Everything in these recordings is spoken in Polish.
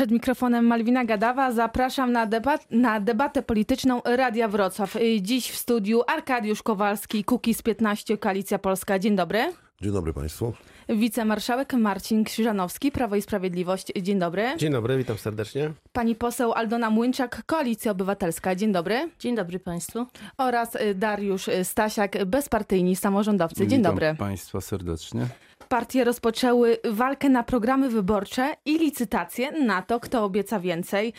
Przed mikrofonem Malwina Gadawa zapraszam na, debat na debatę polityczną Radia Wrocław. Dziś w studiu Arkadiusz Kowalski, Kukiz 15, Koalicja Polska. Dzień dobry. Dzień dobry Państwu. Wicemarszałek Marcin Krzyżanowski, Prawo i Sprawiedliwość. Dzień dobry. Dzień dobry, witam serdecznie. Pani poseł Aldona Młynczak, Koalicja Obywatelska. Dzień dobry. Dzień dobry Państwu. Oraz Dariusz Stasiak, bezpartyjni samorządowcy. Dzień witam dobry. Państwa serdecznie. Partie rozpoczęły walkę na programy wyborcze i licytację na to, kto obieca więcej.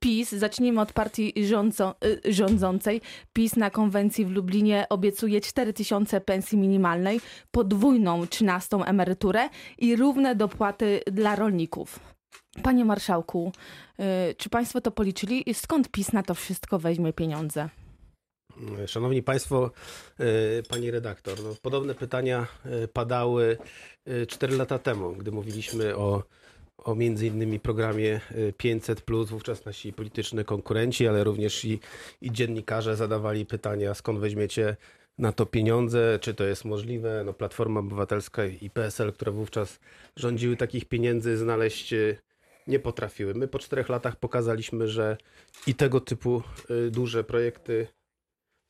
PiS, zacznijmy od partii rządzo, rządzącej. PiS na konwencji w Lublinie obiecuje 4 tysiące pensji minimalnej, podwójną 13 emeryturę i równe dopłaty dla rolników. Panie marszałku, czy państwo to policzyli? Skąd PiS na to wszystko weźmie pieniądze? Szanowni Państwo, Pani redaktor, no, podobne pytania padały 4 lata temu, gdy mówiliśmy o, o między innymi programie 500, wówczas nasi polityczni konkurenci, ale również i, i dziennikarze zadawali pytania, skąd weźmiecie na to pieniądze, czy to jest możliwe. No, Platforma Obywatelska i PSL, które wówczas rządziły, takich pieniędzy znaleźć nie potrafiły. My po czterech latach pokazaliśmy, że i tego typu duże projekty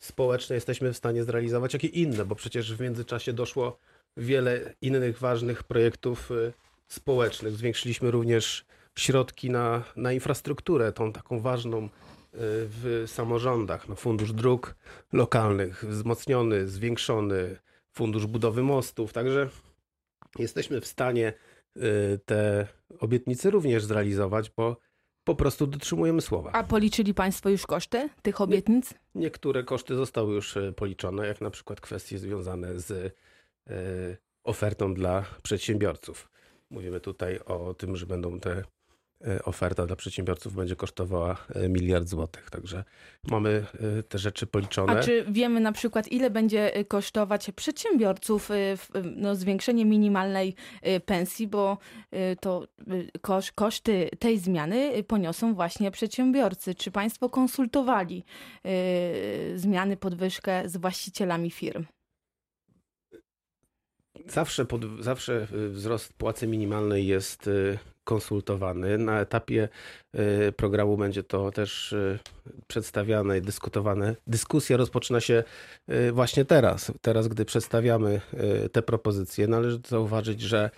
społeczne jesteśmy w stanie zrealizować, jak i inne, bo przecież w międzyczasie doszło wiele innych ważnych projektów społecznych. Zwiększyliśmy również środki na, na infrastrukturę, tą taką ważną w samorządach. No, fundusz dróg lokalnych wzmocniony, zwiększony, fundusz budowy mostów. Także jesteśmy w stanie te obietnice również zrealizować, bo po prostu dotrzymujemy słowa. A policzyli Państwo już koszty tych obietnic? Niektóre koszty zostały już policzone, jak na przykład kwestie związane z ofertą dla przedsiębiorców. Mówimy tutaj o tym, że będą te oferta dla przedsiębiorców będzie kosztowała miliard złotych. Także mamy te rzeczy policzone. A czy wiemy na przykład, ile będzie kosztować przedsiębiorców no, zwiększenie minimalnej pensji, bo to kosz, koszty tej zmiany poniosą właśnie przedsiębiorcy. Czy Państwo konsultowali zmiany, podwyżkę z właścicielami firm? Zawsze, pod, zawsze wzrost płacy minimalnej jest konsultowany. Na etapie programu będzie to też przedstawiane i dyskutowane. Dyskusja rozpoczyna się właśnie teraz. Teraz, gdy przedstawiamy te propozycje, należy zauważyć, że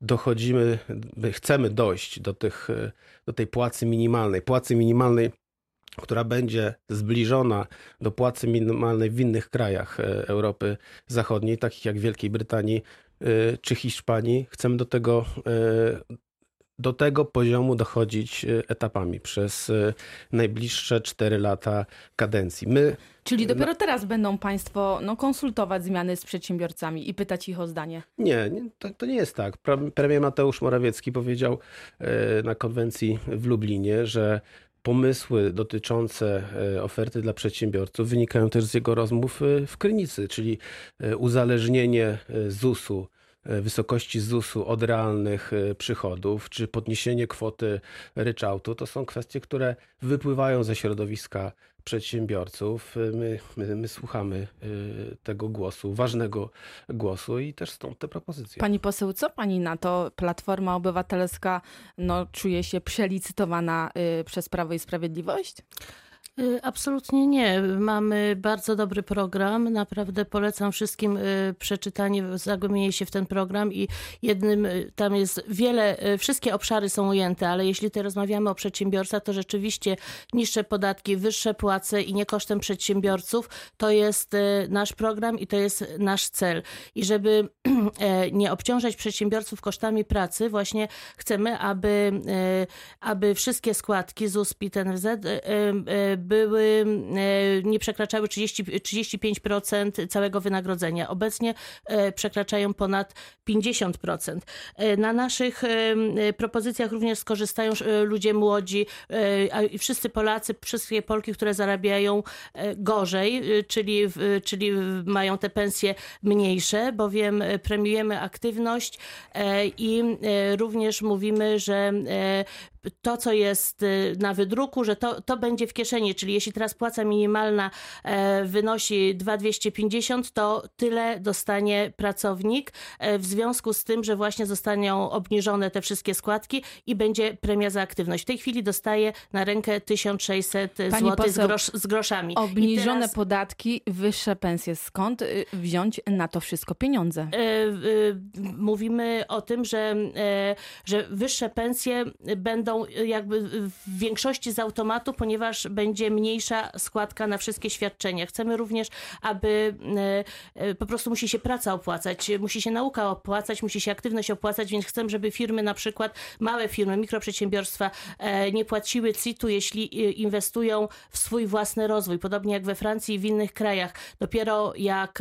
dochodzimy, chcemy dojść do, tych, do tej płacy minimalnej. Płacy minimalnej która będzie zbliżona do płacy minimalnej w innych krajach Europy Zachodniej, takich jak Wielkiej Brytanii czy Hiszpanii. Chcemy do tego, do tego poziomu dochodzić etapami przez najbliższe 4 lata kadencji. My Czyli dopiero teraz będą Państwo no, konsultować zmiany z przedsiębiorcami i pytać ich o zdanie? Nie, nie to, to nie jest tak. Premier Mateusz Morawiecki powiedział na konwencji w Lublinie, że pomysły dotyczące oferty dla przedsiębiorców wynikają też z jego rozmów w Krynicy, czyli uzależnienie ZUS-u, wysokości ZUS-u od realnych przychodów, czy podniesienie kwoty ryczałtu. To są kwestie, które wypływają ze środowiska przedsiębiorców. My, my, my, słuchamy tego głosu, ważnego głosu i też stąd te propozycje. Pani poseł, co pani na to? Platforma Obywatelska no, czuje się przelicytowana przez Prawo i Sprawiedliwość? Absolutnie nie. Mamy bardzo dobry program. Naprawdę polecam wszystkim przeczytanie, zagłębienie się w ten program i jednym, tam jest wiele, wszystkie obszary są ujęte, ale jeśli tutaj rozmawiamy o przedsiębiorcach, to rzeczywiście niższe podatki, wyższe płace i nie kosztem przedsiębiorców, to jest nasz program i to jest nasz cel. I żeby nie obciążać przedsiębiorców kosztami pracy, właśnie chcemy, aby, aby wszystkie składki ZUS, PIT, NFZ były, nie przekraczały 30, 35% całego wynagrodzenia. Obecnie przekraczają ponad 50%. Na naszych propozycjach również skorzystają ludzie młodzi, a wszyscy Polacy, wszystkie Polki, które zarabiają gorzej, czyli, czyli mają te pensje mniejsze, bowiem premiujemy aktywność i również mówimy, że to, co jest na wydruku, że to, to będzie w kieszeni, czyli jeśli teraz płaca minimalna e, wynosi 2250, to tyle dostanie pracownik e, w związku z tym, że właśnie zostaną obniżone te wszystkie składki i będzie premia za aktywność. W tej chwili dostaje na rękę 1600 zł z, grosz, z groszami. Obniżone teraz... podatki, wyższe pensje. Skąd y, wziąć na to wszystko pieniądze? Mówimy o tym, że, że wyższe pensje będą jakby w większości z automatu, ponieważ będzie mniejsza składka na wszystkie świadczenia. Chcemy również, aby e, e, po prostu musi się praca opłacać, musi się nauka opłacać, musi się aktywność opłacać, więc chcemy, żeby firmy na przykład, małe firmy, mikroprzedsiębiorstwa e, nie płaciły CIT-u, jeśli inwestują w swój własny rozwój. Podobnie jak we Francji i w innych krajach. Dopiero jak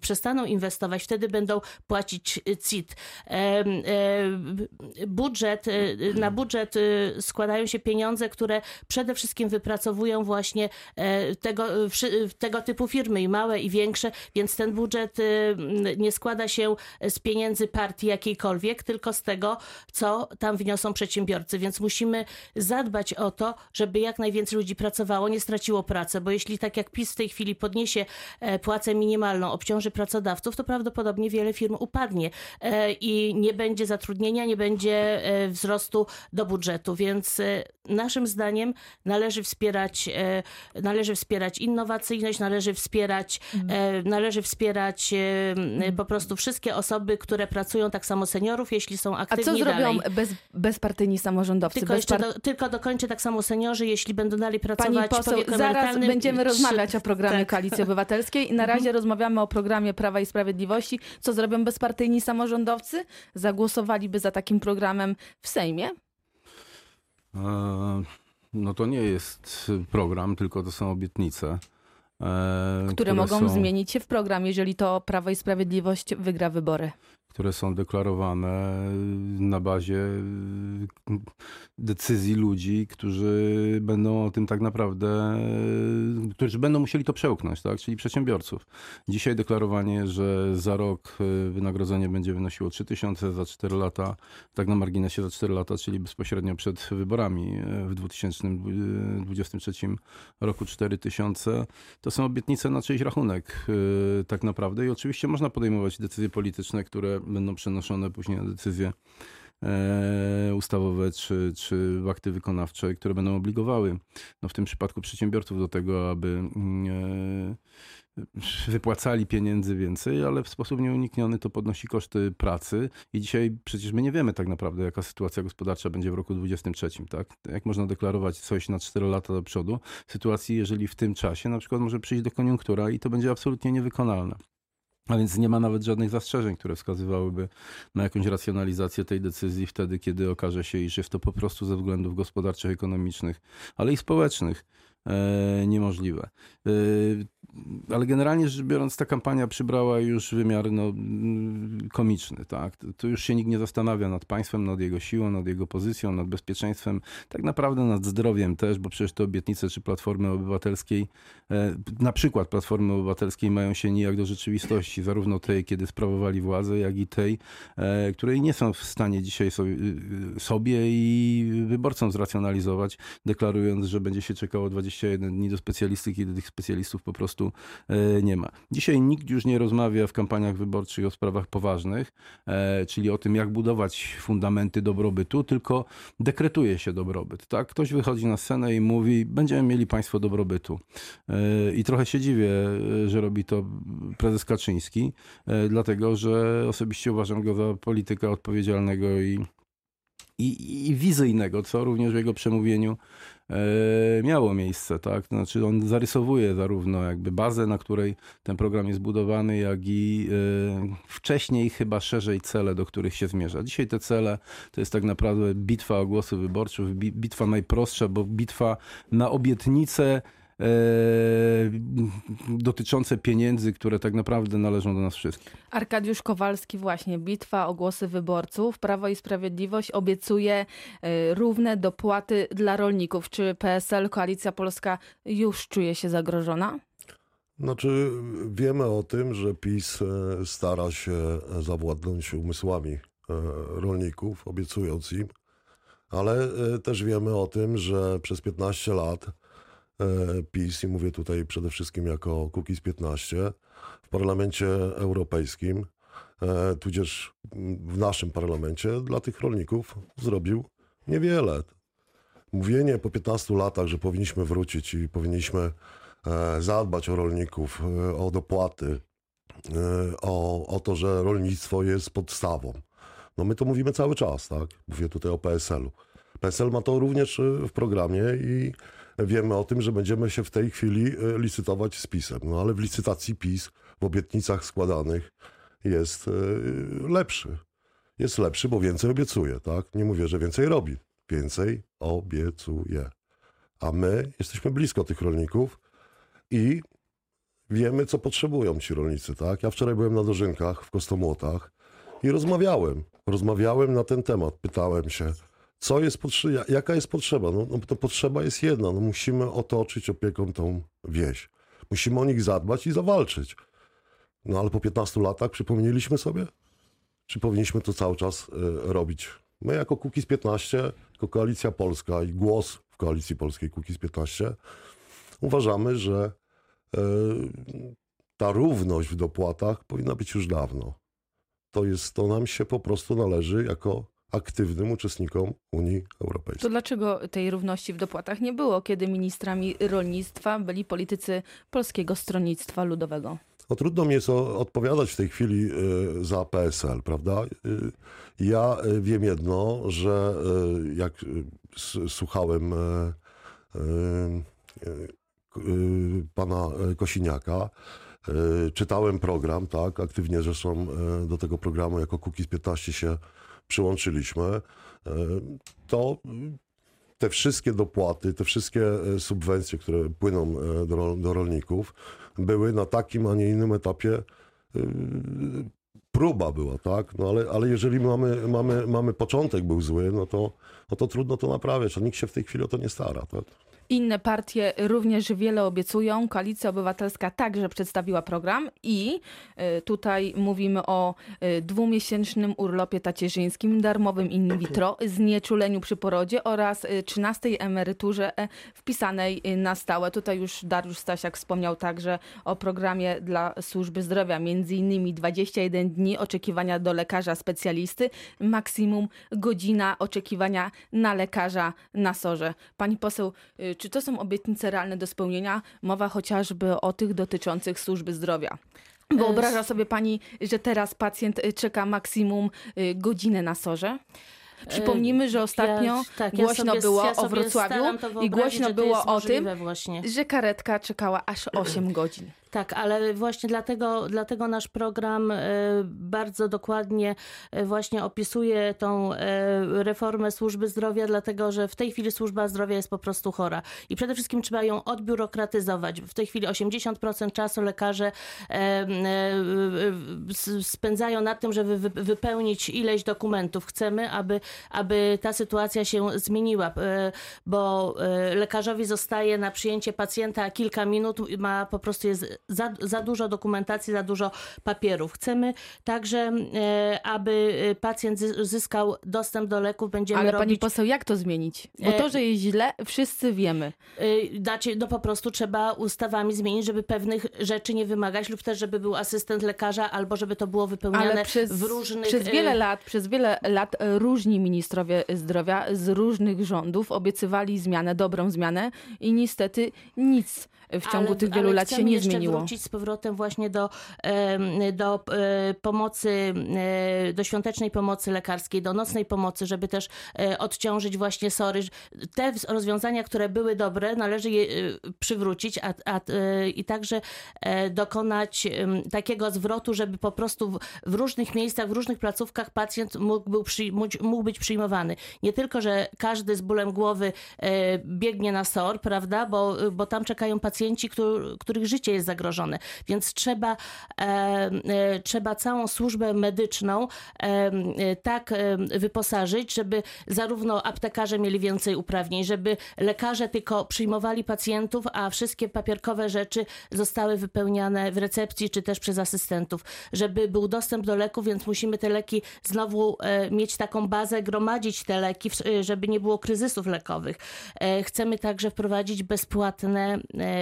przestaną inwestować, wtedy będą płacić CIT. Budżet, na budżet składają się pieniądze, które przede wszystkim wypracowują właśnie e, tego, tego typu firmy i małe i większe, więc ten budżet e, nie składa się z pieniędzy partii jakiejkolwiek, tylko z tego, co tam wniosą przedsiębiorcy, więc musimy zadbać o to, żeby jak najwięcej ludzi pracowało, nie straciło pracy, bo jeśli tak jak PiS w tej chwili podniesie e, płacę minimalną, obciąży pracodawców, to prawdopodobnie wiele firm upadnie i nie będzie zatrudnienia, nie będzie wzrostu do budżetu, więc naszym zdaniem należy wspierać, e, należy wspierać innowacyjność, należy wspierać, mhm. należy wspierać mhm. po prostu wszystkie osoby, które pracują, tak samo seniorów, jeśli są aktywni A co zrobią bez, bezpartyjni samorządowcy? Tylko, jeszcze do, tylko dokończę tak samo seniorzy, jeśli będą dalej pracować Pani poseł, zaraz będziemy rozmawiać o programie tak. Koalicji Obywatelskiej i na razie mhm. rozmawiamy o programie Prawa i Sprawiedliwości. Co zrobią bezpartyjni samorządowcy? Zagłosowaliby za takim programem w Sejmie? E, no to nie jest program, tylko to są obietnice. E, które, które mogą są... zmienić się w program, jeżeli to Prawo i Sprawiedliwość wygra wybory które są deklarowane na bazie decyzji ludzi, którzy będą o tym tak naprawdę, którzy będą musieli to przełknąć, tak? czyli przedsiębiorców. Dzisiaj deklarowanie, że za rok wynagrodzenie będzie wynosiło 3000, za 4 lata, tak na marginesie za 4 lata, czyli bezpośrednio przed wyborami w 2023 roku 4000, to są obietnice na czyjś rachunek tak naprawdę i oczywiście można podejmować decyzje polityczne, które będą przenoszone później na decyzje e, ustawowe czy, czy akty wykonawcze, które będą obligowały no w tym przypadku przedsiębiorców do tego, aby e, wypłacali pieniędzy więcej, ale w sposób nieunikniony to podnosi koszty pracy i dzisiaj przecież my nie wiemy tak naprawdę, jaka sytuacja gospodarcza będzie w roku 2023, tak? Jak można deklarować coś na 4 lata do przodu, sytuacji, jeżeli w tym czasie na przykład może przyjść do koniunktura i to będzie absolutnie niewykonalne. A więc nie ma nawet żadnych zastrzeżeń, które wskazywałyby na jakąś racjonalizację tej decyzji wtedy, kiedy okaże się, iż jest to po prostu ze względów gospodarczych, ekonomicznych, ale i społecznych e, niemożliwe. E, ale generalnie rzecz biorąc, ta kampania przybrała już wymiar no, komiczny. Tak? Tu już się nikt nie zastanawia nad państwem, nad jego siłą, nad jego pozycją, nad bezpieczeństwem, tak naprawdę nad zdrowiem też, bo przecież te obietnice czy Platformy Obywatelskiej, e, na przykład Platformy Obywatelskiej mają się nijak do rzeczywistości, zarówno tej, kiedy sprawowali władzę, jak i tej, e, której nie są w stanie dzisiaj sobie i wyborcom zracjonalizować, deklarując, że będzie się czekało 21 dni do specjalisty, kiedy tych specjalistów po prostu E, nie ma. Dzisiaj nikt już nie rozmawia w kampaniach wyborczych o sprawach poważnych, e, czyli o tym, jak budować fundamenty dobrobytu, tylko dekretuje się dobrobyt. Tak? Ktoś wychodzi na scenę i mówi, będziemy mieli państwo dobrobytu. E, I trochę się dziwię, że robi to prezes Kaczyński, dlatego że osobiście uważam go za polityka odpowiedzialnego i i, i wizyjnego, co również w jego przemówieniu E, miało miejsce, tak? Znaczy on zarysowuje zarówno jakby bazę, na której ten program jest budowany, jak i e, wcześniej chyba szerzej cele, do których się zmierza. Dzisiaj te cele to jest tak naprawdę bitwa o głosy wyborcze, bitwa najprostsza, bo bitwa na obietnice dotyczące pieniędzy, które tak naprawdę należą do nas wszystkich. Arkadiusz Kowalski właśnie, bitwa o głosy wyborców. Prawo i Sprawiedliwość obiecuje e, równe dopłaty dla rolników. Czy PSL, Koalicja Polska już czuje się zagrożona? Znaczy, wiemy o tym, że PiS e, stara się zawładnąć umysłami rolników, obiecując im, ale też wiemy o tym, że przez 15 lat PiS, i mówię tutaj przede wszystkim jako Kukiz 15, w Parlamencie Europejskim, e, tudzież w naszym parlamencie, dla tych rolników zrobił niewiele. Mówienie po 15 latach, że powinniśmy wrócić i powinniśmy e, zadbać o rolników, e, o dopłaty, o, o to, że rolnictwo jest podstawą. No my to mówimy cały czas, tak? Mówię tutaj o PSL-u. PSL ma to również w programie i wiemy o tym, że będziemy się w tej chwili licytować z PiSem. No ale w licytacji PiS w obietnicach składanych jest e, lepszy. Jest lepszy, bo więcej obiecuje, tak? Nie mówię, że więcej robi. Więcej obiecuje. A my jesteśmy blisko tych rolników i wiemy, co potrzebują ci rolnicy, tak? Ja wczoraj byłem na dożynkach w Kostomłotach i rozmawiałem. Rozmawiałem na ten temat. Pytałem się, co jest jaka jest potrzeba? No, no to potrzeba jest jedna. No, musimy otoczyć opieką tą wieś. Musimy o nich zadbać i zawalczyć. No ale po 15 latach przypomnieliśmy sobie? Czy powinniśmy to cały czas y, robić? My jako Kukiz 15, jako Koalicja Polska i głos w Koalicji Polskiej Kukiz 15 uważamy, że y, ta równość w dopłatach powinna być już dawno. To jest, to nam się po prostu należy jako aktywnym uczestnikom Unii Europejskiej. To dlaczego tej równości w dopłatach nie było, kiedy ministrami rolnictwa byli politycy Polskiego Stronnictwa Ludowego? No trudno mi jest odpowiadać w tej chwili y, za PSL, prawda? Y, ja y, wiem jedno, że jak słuchałem pana Kosiniaka, czytałem program, tak, aktywnie zresztą do tego programu jako Kukiz 15 się przyłączyliśmy, to te wszystkie dopłaty, te wszystkie subwencje, które płyną do, do rolników, były na takim, a nie innym etapie próba była, tak? No ale, ale jeżeli mamy, mamy, mamy początek był zły, no to, no to trudno to naprawiać, a nikt się w tej chwili o to nie stara, tak? Inne partie również wiele obiecują. Koalicja Obywatelska także przedstawiła program i y, tutaj mówimy o y, dwumiesięcznym urlopie tacierzyńskim, darmowym in vitro, znieczuleniu przy porodzie oraz 13 y, emeryturze e, wpisanej na stałe. Tutaj już Dariusz Stasiak wspomniał także o programie dla służby zdrowia, między innymi 21 dni oczekiwania do lekarza specjalisty, maksimum godzina oczekiwania na lekarza na sorze. Pani poseł, czy to są obietnice realne do spełnienia? Mowa chociażby o tych dotyczących służby zdrowia. Wyobraża sobie pani, że teraz pacjent y, czeka maksimum y, godzinę na sorze? Przypomnijmy, że ostatnio ja, tak, głośno ja sobie, było ja o Wrocławiu i głośno było o tym, właśnie. że karetka czekała aż 8 godzin. Tak, ale właśnie dlatego, dlatego nasz program e, bardzo dokładnie e, właśnie opisuje tą e, reformę służby zdrowia, dlatego że w tej chwili służba zdrowia jest po prostu chora i przede wszystkim trzeba ją odbiurokratyzować. W tej chwili 80% czasu lekarze spędzają na tym, żeby wypełnić ileś dokumentów. Chcemy, aby, aby ta sytuacja się zmieniła, bo lekarzowi zostaje na przyjęcie pacjenta kilka minut, ma po prostu jest za, za dużo dokumentacji, za dużo papierów. Chcemy także, e, aby pacjent zyskał dostęp do leków. Będziemy Ale robić... pani poseł, jak to zmienić? Bo to, e, że jest źle, wszyscy wiemy. Dacie, no po prostu trzeba ustawami zmienić, żeby pewnych rzeczy nie wymagać lub też, żeby był asystent lekarza albo żeby to było wypełniane przez, w różnych... Przez wiele lat, przez wiele lat różni ministrowie zdrowia z różnych rządów obiecywali zmianę, dobrą zmianę i niestety nic w ciągu ale, tych wielu lat się nie zmieniło. Wrócić z powrotem właśnie do, do e, pomocy, e, do świątecznej pomocy lekarskiej, do nocnej pomocy, żeby też e, odciążyć właśnie sory. Te rozwiązania, które były dobre, należy je przywrócić a, a, i także dokonać takiego zwrotu, żeby po prostu w, różnych miejscach, w różnych placówkach pacjent mógł, był przy, mógł być przyjmowany. Nie tylko, że każdy z bólem głowy biegnie na SOR, prawda, bo, bo tam czekają pacjenci, których życie jest zagrożone zagrożone. Więc trzeba, e, e, trzeba całą służbę medyczną e, tak wyposażyć, żeby zarówno aptekarze mieli więcej uprawnień, żeby lekarze tylko przyjmowali pacjentów, a wszystkie papierkowe rzeczy zostały wypełniane w recepcji czy też przez asystentów, żeby był dostęp do leków, więc musimy te leki znowu mieć taką bazę, gromadzić te leki, żeby nie było kryzysów lekowych. Chcemy także wprowadzić bezpłatne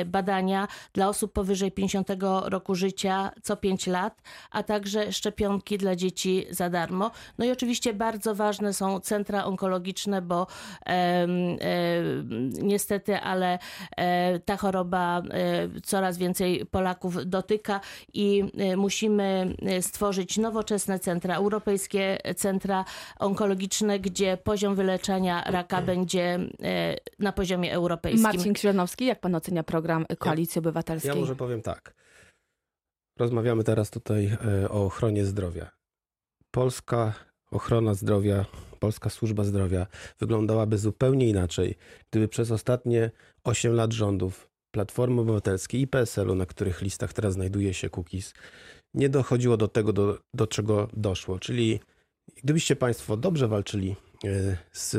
badania dla osób powyżej 50 roku życia co 5 lat, a także szczepionki dla dzieci za darmo. No i oczywiście bardzo ważne są centra onkologiczne, bo em, em, niestety, ale e, ta choroba e, coraz więcej Polaków dotyka i e, musimy e, stworzyć nowoczesne centra, europejskie centra onkologiczne, gdzie poziom wyleczenia raka będzie e, na poziomie europejskim. Marcin Krzyżanowski, jak pan ocenia program Koalicji Ja Obywatelskiej? może powiem tak. Rozmawiamy teraz tutaj e, o ochronie zdrowia. Polska ochrona zdrowia, polska służba zdrowia wyglądałaby zupełnie inaczej, gdyby przez ostatnie 8 lat rządów Platformy Obywatelskiej i PSL-u, na których listach teraz znajduje się Kukiz, nie dochodziło do tego, do, do czego doszło. Czyli gdybyście Państwo dobrze walczyli e, z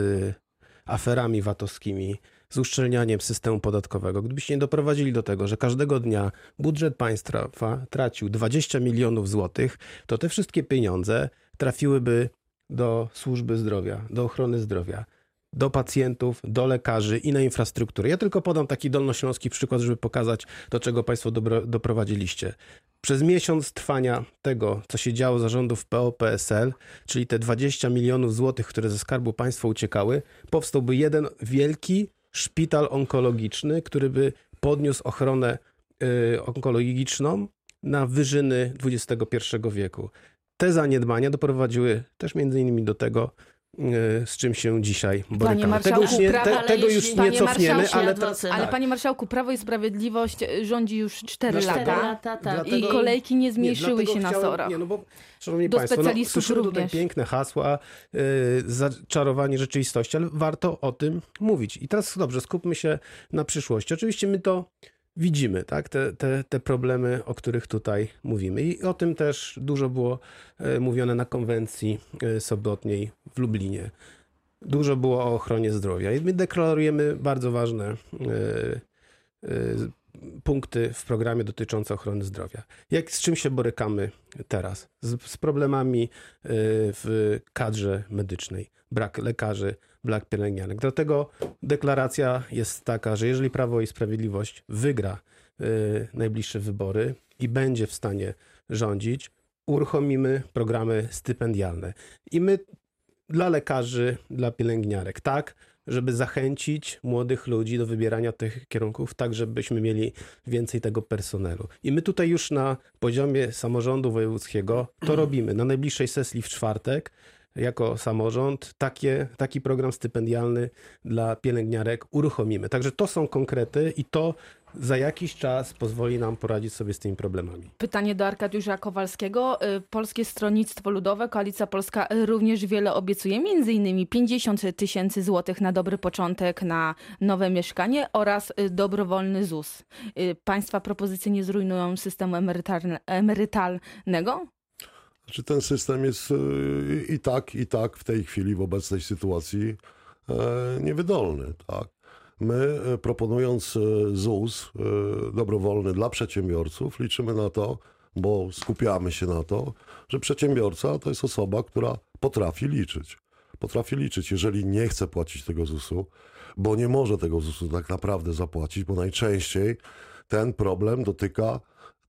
aferami VAT-owskimi, z uszczelnianiem systemu podatkowego, gdybyście nie doprowadzili do tego, że każdego dnia budżet państwa tracił 20 milionów złotych, to te wszystkie pieniądze trafiłyby do służby zdrowia, do ochrony zdrowia, do pacjentów, do lekarzy i na infrastrukturę. Ja tylko podam taki dolnośląski przykład, żeby pokazać, do czego Państwo dobro, doprowadziliście. Przez miesiąc trwania tego, co się działo zarządów PO-PSL, czyli te 20 milionów złotych, które ze Skarbu Państwa uciekały, powstałby jeden wielki szpital onkologiczny, który by podniósł ochronę y, onkologiczną na wyżyny XXI wieku. Te zaniedbania doprowadziły też między innymi do tego, z czym się dzisiaj borykamy. Tego już nie, te, ale tego już nie Panie cofniemy, marszałku, ale, tak. panie marszałku, Prawo i Sprawiedliwość e, rządzi już 4 Dlatego- lata. lata, tak. I Dlatego- kolejki nie zmniejszyły dlatego się na chciałem- SOR-ach. Nie, no bo, szanowni Do Państwo, no, specjalistów słyszymy tutaj również. piękne hasła, yy, zaczarowanie rzeczywistości, ale warto o tym mówić. I teraz dobrze, skupmy się na przyszłości. Oczywiście my to widzimy, tak? Te, te, te problemy, o których tutaj mówimy. I o tym też dużo było e, mówione na konwencji e, sobotniej w Lublinie. Dużo było o ochronie zdrowia. I my deklarujemy bardzo ważne e, e, punkty w programie dotyczące ochrony zdrowia. Jak, z czym się borykamy teraz? Z, z problemami y, w kadrze medycznej. Brak lekarzy, brak pielęgniarek. Dlatego deklaracja jest taka, że jeżeli Prawo i Sprawiedliwość wygra najbliższe wybory i będzie w stanie rządzić, uruchomimy programy stypendialne. I my dla lekarzy, dla pielęgniarek, tak, żeby zachęcić młodych ludzi do wybierania tych kierunków, tak żebyśmy mieli więcej tego personelu. I my tutaj już na poziomie samorządu wojewódzkiego to robimy. Na najbliższej sesji w czwartek jako samorząd takie, taki program stypendialny dla pielęgniarek uruchomimy. Także to są konkrety i to za jakiś czas pozwoli nam poradzić sobie z tymi problemami. Pytanie do Arkadiusza Kowalskiego. Y, Polskie Stronnictwo Ludowe, Koalicja Polska y, również wiele obiecuje, między innymi 50 tysięcy złotych na dobry początek, na nowe mieszkanie oraz y, dobrowolny ZUS. Państwa propozycje nie zrujnują systemu emerytalne- emerytalnego? Znaczy ten system jest i tak, i tak w tej chwili, w obecnej sytuacji e, niewydolny. Tak? My e, proponując e, ZUS e, dobrowolny dla przedsiębiorców, liczymy na to, bo skupiamy się na to, że przedsiębiorca to jest osoba, która potrafi liczyć. Potrafi liczyć, jeżeli nie chce płacić tego ZUS-u, bo nie może tego ZUS-u tak naprawdę zapłacić, bo najczęściej ten problem dotyka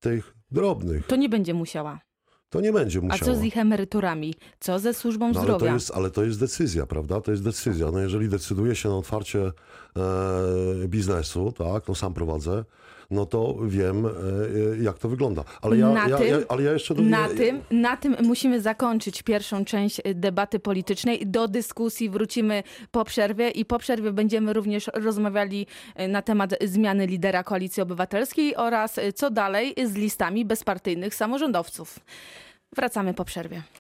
tych drobnych. To nie będzie musiała. To nie będzie A musiała. co z ich emeryturami? Co ze służbą No, ale, to zdrowia? jest, ale to jest decyzja, prawda? To jest decyzja. No jeżeli decyduje się na otwarcie e, biznesu, tak, no sam prowadzę, no to wiem, e, e, jak to wygląda. Ale ja, Na ja, tym- ja, ale ja jeszcze... do- Na tym, na tym musimy zakończyć pierwszą część y, debaty politycznej. Do dyskusji wrócimy po przerwie i po przerwie będziemy również rozmawiali na temat zmiany lidera Koalicji Obywatelskiej oraz co dalej z listami bezpartyjnych samorządowców. Wracamy po przerwie.